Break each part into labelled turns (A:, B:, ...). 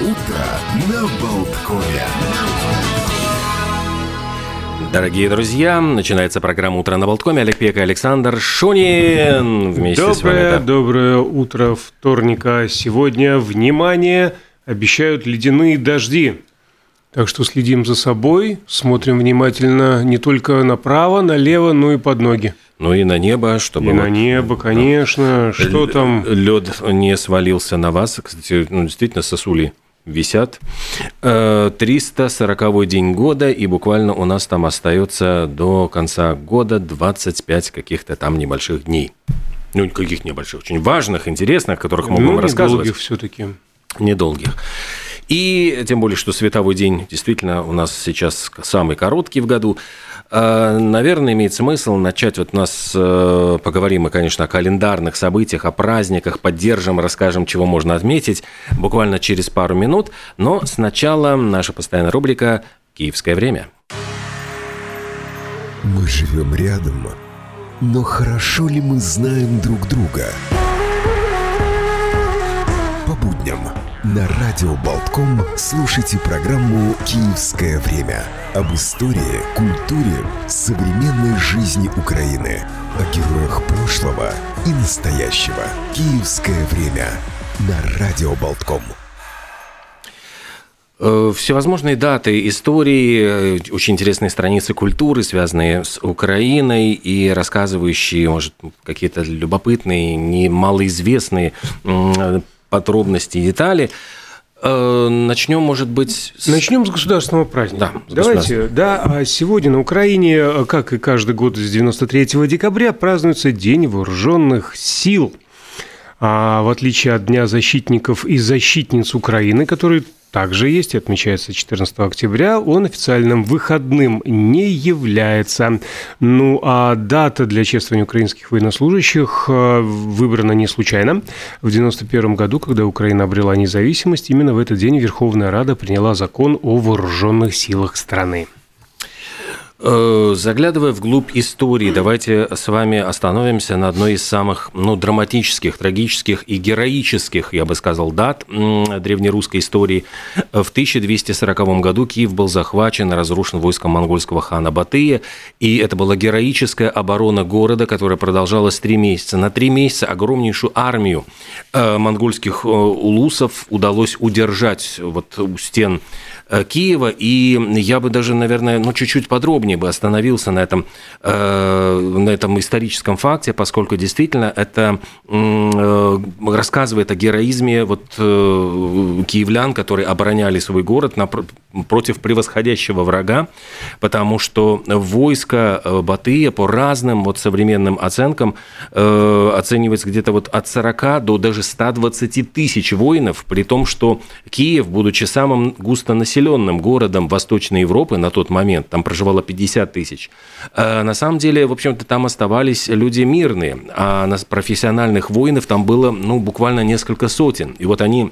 A: Утро на Болткове.
B: Дорогие друзья, начинается программа «Утро на Болткоме». Олег Пека, Александр Шунин вместе
C: доброе,
B: с вами. да.
C: Доброе утро вторника. Сегодня, внимание, обещают ледяные дожди. Так что следим за собой, смотрим внимательно не только направо, налево, но и под ноги.
B: Ну и на небо, чтобы
C: И на
B: вот
C: небо, конечно. Что
B: л-
C: там?
B: лед не свалился на вас. Кстати, ну, действительно, сосули висят. Э, 340 день года, и буквально у нас там остается до конца года 25 каких-то там небольших дней. Ну, каких небольших, очень важных, интересных, о которых мы
C: Ну,
B: будем рассказывать.
C: все-таки.
B: недолгих. И тем более, что световой день действительно у нас сейчас самый короткий в году. А, Наверное, имеет смысл начать. Вот у нас э, поговорим мы, конечно, о календарных событиях, о праздниках, поддержим, расскажем, чего можно отметить буквально через пару минут. Но сначала наша постоянная рубрика «Киевское время».
A: Мы живем рядом, но хорошо ли мы знаем друг друга? По будням на Радио Болтком слушайте программу «Киевское время» об истории, культуре, современной жизни Украины, о героях прошлого и настоящего. «Киевское время» на Радио Болтком.
B: Э, Всевозможные даты, истории, э, очень интересные страницы культуры, связанные с Украиной и рассказывающие, может, какие-то любопытные, немалоизвестные подробности и детали. Э, Начнем, может быть, с...
C: Начнем с государственного праздника.
B: Да,
C: Давайте. Да, а сегодня на Украине, э, как и каждый год с 93 декабря, празднуется День вооруженных сил. А в отличие от Дня защитников и защитниц Украины, который также есть и отмечается 14 октября, он официальным выходным не является. Ну а дата для чествования украинских военнослужащих э, выбрана не случайно. В 91 году, когда Украина обрела независимость, именно в этот день Верховная Рада приняла закон о вооруженных силах страны.
B: Э, Заглядывая вглубь истории, давайте с вами остановимся на одной из самых ну, драматических, трагических и героических, я бы сказал, дат древнерусской истории. В 1240 году Киев был захвачен и разрушен войском монгольского хана Батыя, и это была героическая оборона города, которая продолжалась три месяца. На три месяца огромнейшую армию э, монгольских э, улусов удалось удержать вот у стен Киева, и я бы даже, наверное, ну, чуть-чуть подробнее бы остановился на этом, э, на этом историческом факте, поскольку действительно это э, рассказывает о героизме вот, э, киевлян, которые обороняли свой город напр- против превосходящего врага, потому что войско э, Батыя по разным вот современным оценкам э, оценивается где-то вот от 40 до даже 120 тысяч воинов, при том, что Киев, будучи самым густонаселенным городом Восточной Европы на тот момент, там проживало 50 тысяч, э, на самом деле, в общем-то, там оставались люди мирные, а профессиональных воинов там было, ну, буквально несколько сотен. И вот они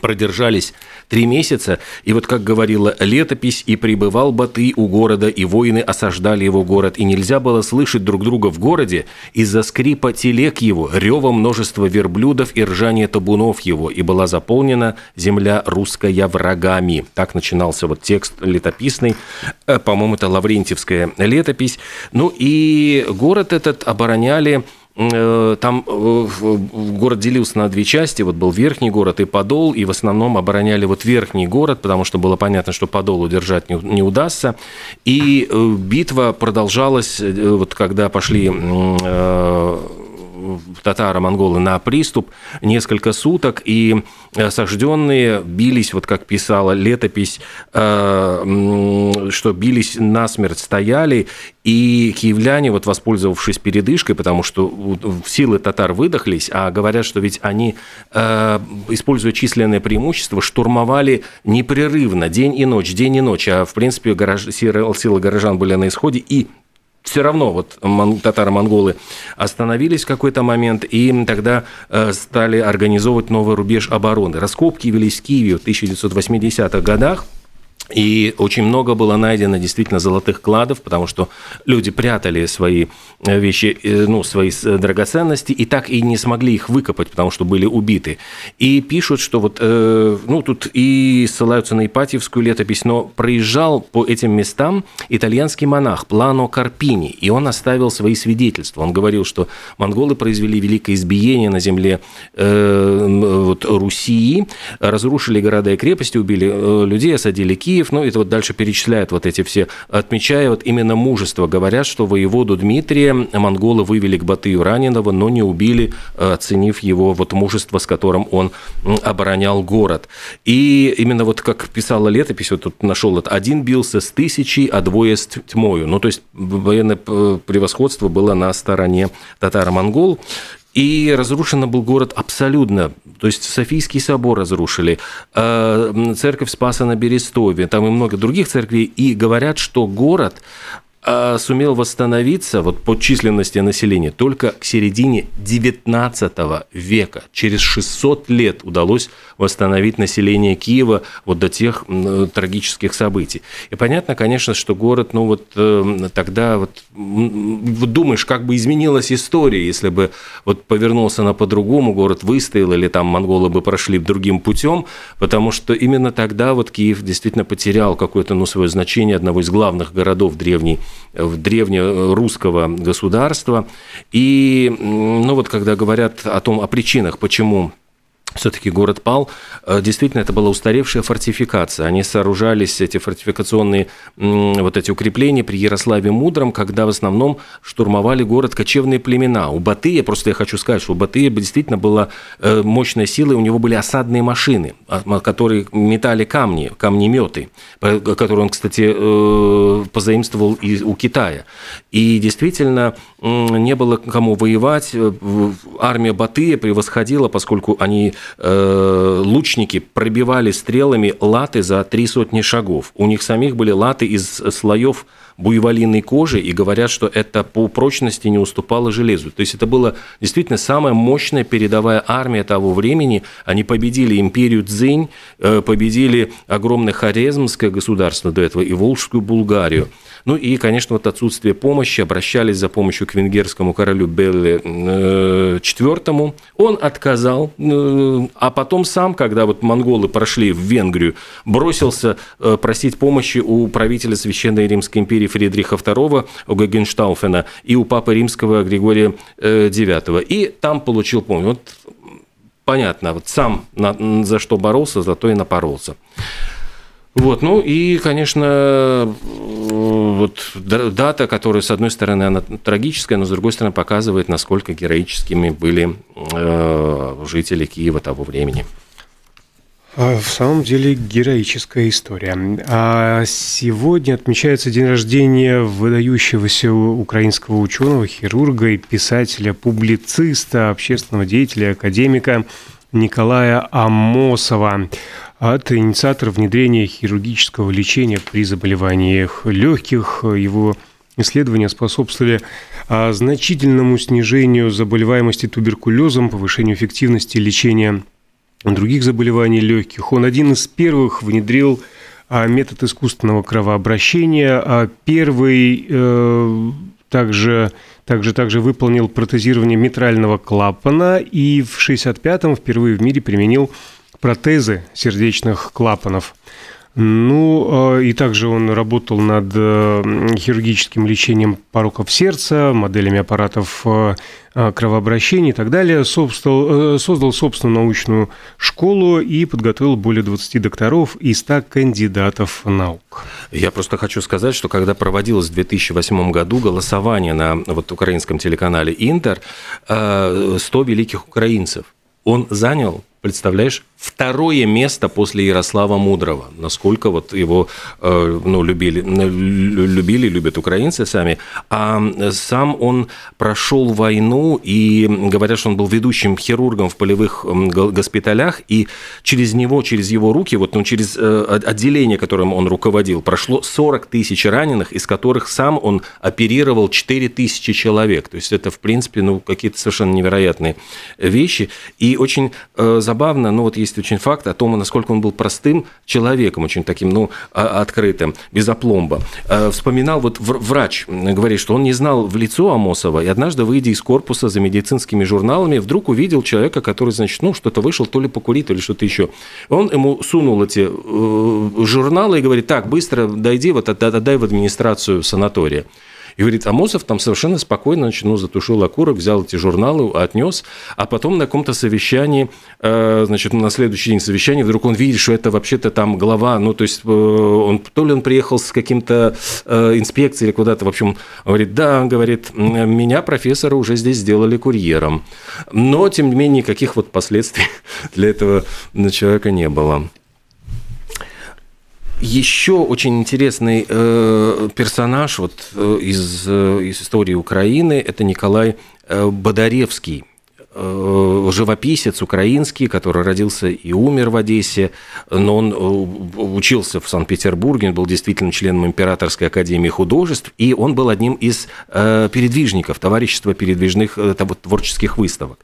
B: продержались три месяца, и вот как говорила летопись, и прибывал Баты у города, и воины осаждали его город, и нельзя было слышать друг друга в городе из-за скрипа телег его, рева множества верблюдов и ржания табунов его, и была заполнена земля русская врагами. Так начинался вот текст летописный, Э, по-моему, это Лаврентьевская летопись. Ну и город этот обороняли Там э, город делился на две части. Вот был верхний город и Подол, и в основном обороняли вот верхний город, потому что было понятно, что Подол удержать не, не удастся. И э, битва продолжалась, э, вот когда пошли э, татаро-монголы на приступ несколько суток, и осажденные бились, вот как писала летопись, э, что бились насмерть, стояли, и киевляне, вот воспользовавшись передышкой, потому что силы татар выдохлись, а говорят, что ведь они, э, используя численное преимущество, штурмовали непрерывно, день и ночь, день и ночь, а в принципе горож... силы горожан были на исходе, и все равно вот мон- татаро-монголы остановились в какой-то момент, и тогда э, стали организовывать новый рубеж обороны. Раскопки велись в Киеве в 1980-х годах, И очень много было найдено действительно золотых кладов, потому что люди прятали свои э, вещи, э, ну, свои драгоценности, и так и не смогли их выкопать, потому что были убиты. И пишут, что вот, э, ну, тут и ссылаются на Ипатьевскую летопись, но проезжал по этим местам итальянский монах Плано Карпини, и он оставил свои свидетельства. Он говорил, что монголы произвели великое избиение на земле вот, Руси, разрушили города и крепости, убили людей, осадили Киев, Киев, ну, это вот дальше перечисляют вот эти все, отмечая вот именно мужество. Говорят, что воеводу Дмитрия монголы вывели к Батыю раненого, но не убили, оценив его вот мужество, с которым он оборонял город. И именно вот как писала летопись, вот тут нашел это, один бился с тысячей, а двое с тьмою. Ну, то есть военное превосходство было на стороне татаро-монгол. И разрушен был город абсолютно. То есть Софийский собор разрушили, э, церковь Спаса на Берестове, там и много других церквей. И говорят, что город а, сумел восстановиться вот по численности населения только к середине XIX века. Через 600 лет удалось восстановить население Киева вот до тех трагических событий. И понятно, конечно, что город, ну вот э, тогда вот, вот думаешь, как бы изменилась история, если бы вот повернулся на по-другому, город выстоял, или там монголы бы прошли другим путем, потому что именно тогда вот Киев действительно потерял какое-то ну, свое значение одного из главных городов древней древнерусского государства. И ну вот когда говорят о том, о причинах, почему все-таки город пал. Э, действительно, это была устаревшая фортификация. Они сооружались, эти фортификационные вот эти укрепления при Ярославе Мудром, когда в основном штурмовали город кочевные племена. У Батыя, просто я хочу сказать, что у Батыя действительно была э, мощная сила, и у него были осадные машины, а, которые метали камни, камнеметы, которые он, кстати, э, позаимствовал и у Китая. И действительно, не было кому воевать. Армия Батыя превосходила, поскольку они Э, лучники пробивали стрелами латы за три сотни шагов. У них самих были латы из слоев буйволиной кожи, и говорят, что это по прочности не уступало железу. То есть это была действительно самая мощная передовая армия того времени. Они победили империю Цзинь, э, победили огромное Хорезмское государство до этого и Волжскую Булгарию. Ну и, конечно, вот отсутствие помощи, обращались за помощью к венгерскому королю Белле IV. Он отказал, э, а потом сам, когда вот монголы прошли в Венгрию, бросился э, просить помощи у правителя Священной Римской империи Фридриха II, у Гогенштауфена, и у папы римского Григория IX. Э, и там получил помощь. Вот понятно, вот сам на, за что боролся, за то и напоролся. Вот, ну и, конечно, вот дата, которая, с одной стороны, она трагическая, но с другой стороны, показывает, насколько героическими были э, жители Киева того времени.
C: А, в самом деле героическая история. А сегодня отмечается день рождения выдающегося украинского ученого, хирурга и писателя, публициста, общественного деятеля, академика Николая Амосова от инициатора внедрения хирургического лечения при заболеваниях легких. Его исследования способствовали а, значительному снижению заболеваемости туберкулезом, повышению эффективности лечения других заболеваний легких. Он один из первых внедрил а, метод искусственного кровообращения, а первый э, также, также, также выполнил протезирование митрального клапана и в 1965-м впервые в мире применил протезы сердечных клапанов. Ну, а, и также он работал над э, хирургическим лечением пороков сердца, моделями аппаратов э, а, кровообращения и так далее. Создал, э, создал собственную научную школу и подготовил более 20 докторов и 100 кандидатов наук.
B: Я просто хочу сказать, что когда проводилось в 2008 году голосование на вот, украинском телеканале «Интер», 100 великих украинцев, он занял представляешь, второе место после Ярослава Мудрого. Насколько вот его э, ну, любили, любили, любят украинцы сами. А сам он прошел войну, и говорят, что он был ведущим хирургом в полевых госпиталях, и через него, через его руки, вот ну, через э, отделение, которым он руководил, прошло 40 тысяч раненых, из которых сам он оперировал 4 тысячи человек. То есть это, в принципе, ну, какие-то совершенно невероятные вещи. И очень э, забавно, ну вот есть очень факт о том, насколько он был простым человеком, очень таким, ну, а, открытым, без опломба. Э, вспоминал вот врач, говорит, что он не знал в лицо Амосова, и однажды, выйдя из корпуса за медицинскими журналами, вдруг увидел человека, который, значит, ну, что-то вышел, то ли покурить, то ли что-то еще. Он ему сунул эти э, журналы и говорит, так, быстро дойди, вот отдай в администрацию санатория. И говорит, Амосов там совершенно спокойно значит, ну, затушил окурок, взял эти журналы, отнес, а потом на каком-то совещании, э, значит, на следующий день совещания, вдруг он видит, что это вообще-то там глава, ну, то есть, э, он, то ли он приехал с каким-то э, инспекцией или куда-то, в общем, говорит, да, говорит, меня профессора уже здесь сделали курьером. Но, тем не менее, никаких вот последствий для этого человека не было. Еще очень интересный э, персонаж вот, э, из, э, из истории Украины – это Николай э, Бодаревский. Э, живописец украинский, который родился и умер в Одессе, но он э, учился в Санкт-Петербурге, он был действительно членом Императорской академии художеств, и он был одним из э, передвижников, товарищества передвижных творческих выставок.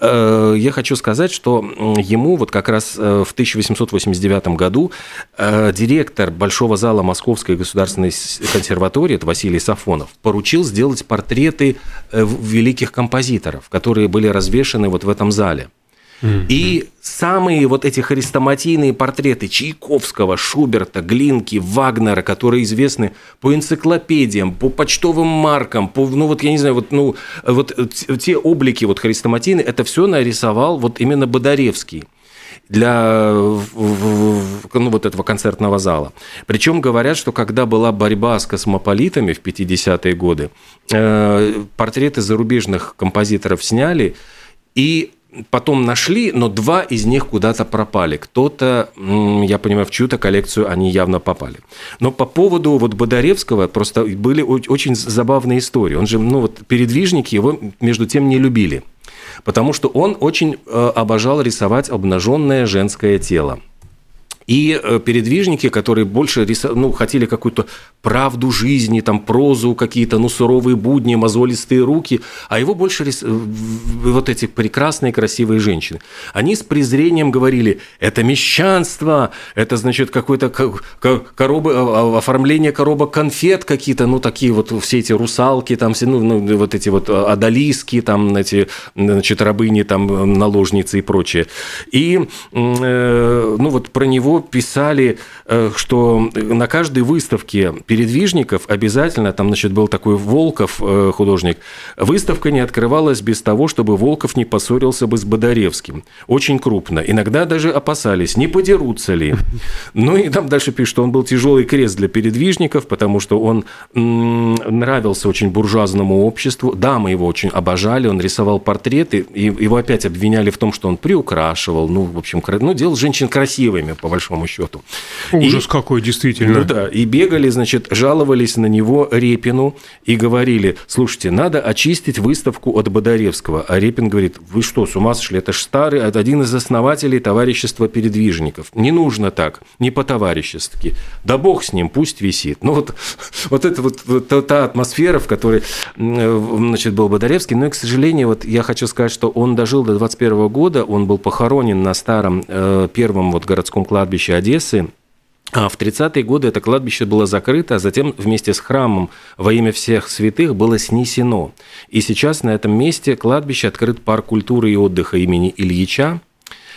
B: Я хочу сказать, что ему вот как раз в 1889 году директор Большого зала Московской государственной консерватории, это Василий Сафонов, поручил сделать портреты великих композиторов, которые были развешаны развешаны вот в этом зале. И самые вот эти хрестоматийные портреты Чайковского, Шуберта, Глинки, Вагнера, которые известны по энциклопедиям, по почтовым маркам, по, ну вот я не знаю, вот, ну, вот те облики вот хрестоматийные, это все нарисовал вот именно Бодаревский для ну, вот этого концертного зала. Причем говорят, что когда была борьба с космополитами в 50-е годы, э, портреты зарубежных композиторов сняли, и потом нашли, но два из них куда-то пропали. Кто-то, я понимаю, в чью-то коллекцию они явно попали. Но по поводу вот Бодаревского просто были очень забавные истории. Он же, ну вот передвижники его между тем не любили, потому что он очень э, обожал рисовать обнаженное женское тело. И э, передвижники, которые больше ну, хотели какую-то правду жизни, там прозу, какие-то ну, суровые будни, мозолистые руки, а его больше рис... вот эти прекрасные, красивые женщины. Они с презрением говорили, это мещанство, это, значит, какое-то коробы, а, а, оформление коробок конфет какие-то, ну, такие вот все эти русалки, там все, ну, ну вот эти вот адалиски, там эти, значит, рабыни, там, наложницы и прочее. И, э, ну, вот про него писали, что на каждой выставке передвижников обязательно, там, значит, был такой Волков э, художник, выставка не открывалась без того, чтобы Волков не поссорился бы с Бодаревским. Очень крупно. Иногда даже опасались, не подерутся ли. Ну и там дальше пишет, что он был тяжелый крест для передвижников, потому что он нравился очень буржуазному обществу. Дамы его очень обожали, он рисовал портреты, и его опять обвиняли в том, что он приукрашивал, ну, в общем, ну, делал женщин красивыми, по большому счету.
C: Ужас и, какой, действительно.
B: Ну да, и бегали, значит, жаловались на него Репину и говорили, слушайте, надо очистить выставку от Бодаревского. А Репин говорит, вы что, с ума сошли, это ж старый, это один из основателей товарищества передвижников. Не нужно так, не по-товарищески. Да бог с ним, пусть висит. Ну вот, вот это вот, вот та атмосфера, в которой значит, был Бодаревский. Но, и, к сожалению, вот я хочу сказать, что он дожил до 21 года, он был похоронен на старом э, первом вот городском кладбище кладбище Одессы. А в 30-е годы это кладбище было закрыто, а затем вместе с храмом во имя всех святых было снесено. И сейчас на этом месте кладбище открыт парк культуры и отдыха имени Ильича,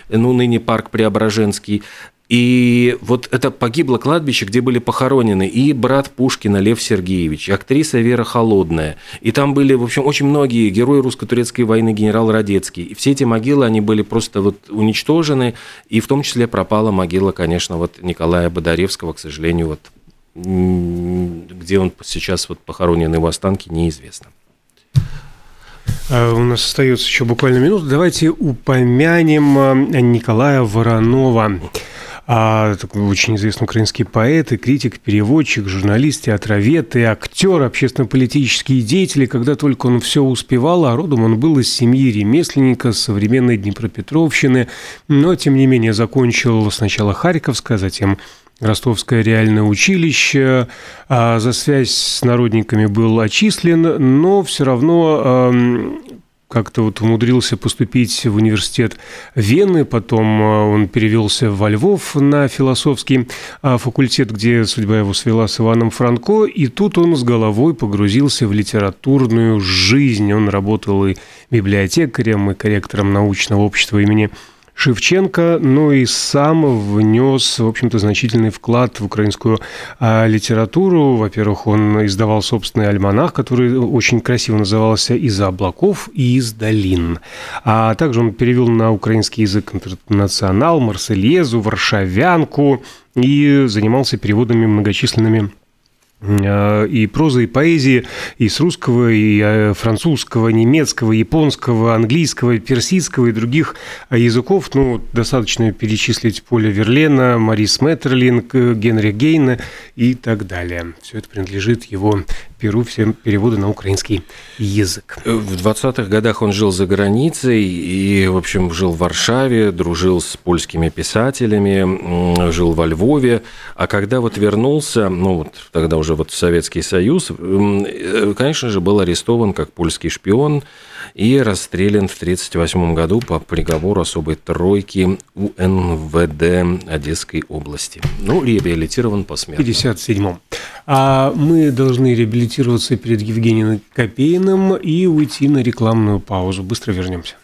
B: ну, ныне парк Преображенский. И вот это погибло кладбище, где были похоронены и брат Пушкина Лев Сергеевич, и актриса Вера Холодная. И там были, в общем, очень многие герои русско-турецкой войны, генерал Радецкий. И все эти могилы, они были просто вот уничтожены, и в том числе пропала могила, конечно, вот Николая Бодаревского, к сожалению, вот где он сейчас вот похоронен, его останки, неизвестно.
C: А, у нас остается еще буквально минута. Давайте упомянем а, Николая Воронова а, такой очень известный украинский поэт и критик, переводчик, журналист, театровед и актер, общественно-политический деятель. И когда только он все успевал, а родом он был из семьи ремесленника современной Днепропетровщины, но, тем не менее, закончил сначала Харьковское, затем Ростовское реальное училище, а за связь с народниками был отчислен, но все равно как-то вот умудрился поступить в университет Вены, потом он перевелся во Львов на философский факультет, где судьба его свела с Иваном Франко, и тут он с головой погрузился в литературную жизнь. Он работал и библиотекарем, и корректором научного общества имени Шевченко, но и сам внес, в общем-то, значительный вклад в украинскую а, литературу. Во-первых, он издавал собственный альманах, который очень красиво назывался «Из-за облаков» и «Из долин». А также он перевел на украинский язык интернационал, марсельезу, варшавянку и занимался переводами многочисленными и прозы, и поэзии, и с русского, и э, французского, немецкого, японского, английского, персидского и других э, языков. Ну, достаточно перечислить Поля Верлена, Марис Меттерлинг, Генри Гейна и так далее. Все это принадлежит его перу, все переводы на украинский язык.
B: В 20-х годах он жил за границей и, в общем, жил в Варшаве, дружил с польскими писателями, жил во Львове. А когда вот вернулся, ну, вот тогда уже вот в Советский Союз, э, конечно же, был арестован как польский шпион и расстрелян в 1938 году по приговору особой тройки УНВД Одесской области. Ну, реабилитирован посмертно.
C: В 1957 А мы должны реабилитироваться перед Евгением Копейным и уйти на рекламную паузу. Быстро вернемся.